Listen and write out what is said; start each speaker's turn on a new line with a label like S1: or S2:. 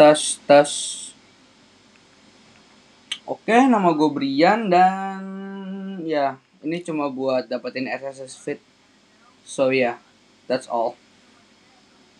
S1: tes tes oke nama gue Brian dan ya ini cuma buat dapetin RSS fit. So yeah, that's all.